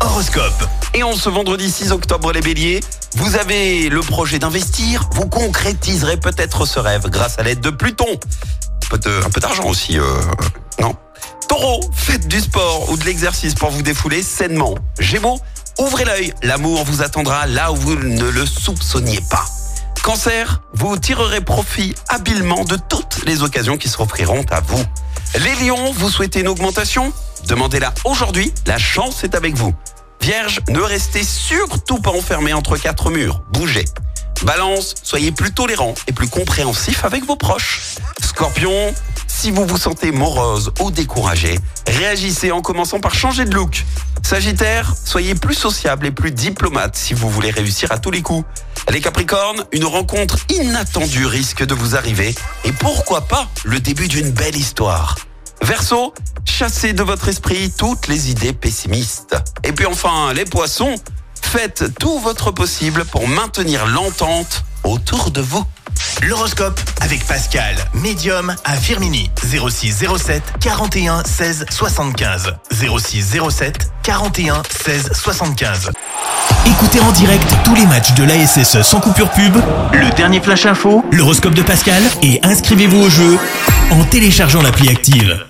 Horoscope. Et en ce vendredi 6 octobre, les béliers, vous avez le projet d'investir, vous concrétiserez peut-être ce rêve grâce à l'aide de Pluton. Un peu de- un peu d'argent aussi, euh, non? Taureau, faites du sport ou de l'exercice pour vous défouler sainement. Gémeaux, ouvrez l'œil, l'amour vous attendra là où vous ne le soupçonniez pas. Cancer, vous tirerez profit habilement de toutes les occasions qui s'offriront à vous. Les lions, vous souhaitez une augmentation? Demandez-la aujourd'hui, la chance est avec vous. Vierge, ne restez surtout pas enfermé entre quatre murs, bougez. Balance, soyez plus tolérant et plus compréhensif avec vos proches. Scorpion, si vous vous sentez morose ou découragé, réagissez en commençant par changer de look. Sagittaire, soyez plus sociable et plus diplomate si vous voulez réussir à tous les coups. Les Capricornes, une rencontre inattendue risque de vous arriver et pourquoi pas le début d'une belle histoire. Verseau, chassez de votre esprit toutes les idées pessimistes. Et puis enfin, les poissons, faites tout votre possible pour maintenir l'entente autour de vous. L'horoscope avec Pascal, médium à Firmini. 06 07 41 16 75. 06 07 41 16 75. Écoutez en direct tous les matchs de l'ASSE sans coupure pub, le dernier flash info, l'horoscope de Pascal et inscrivez-vous au jeu en téléchargeant l'appli active.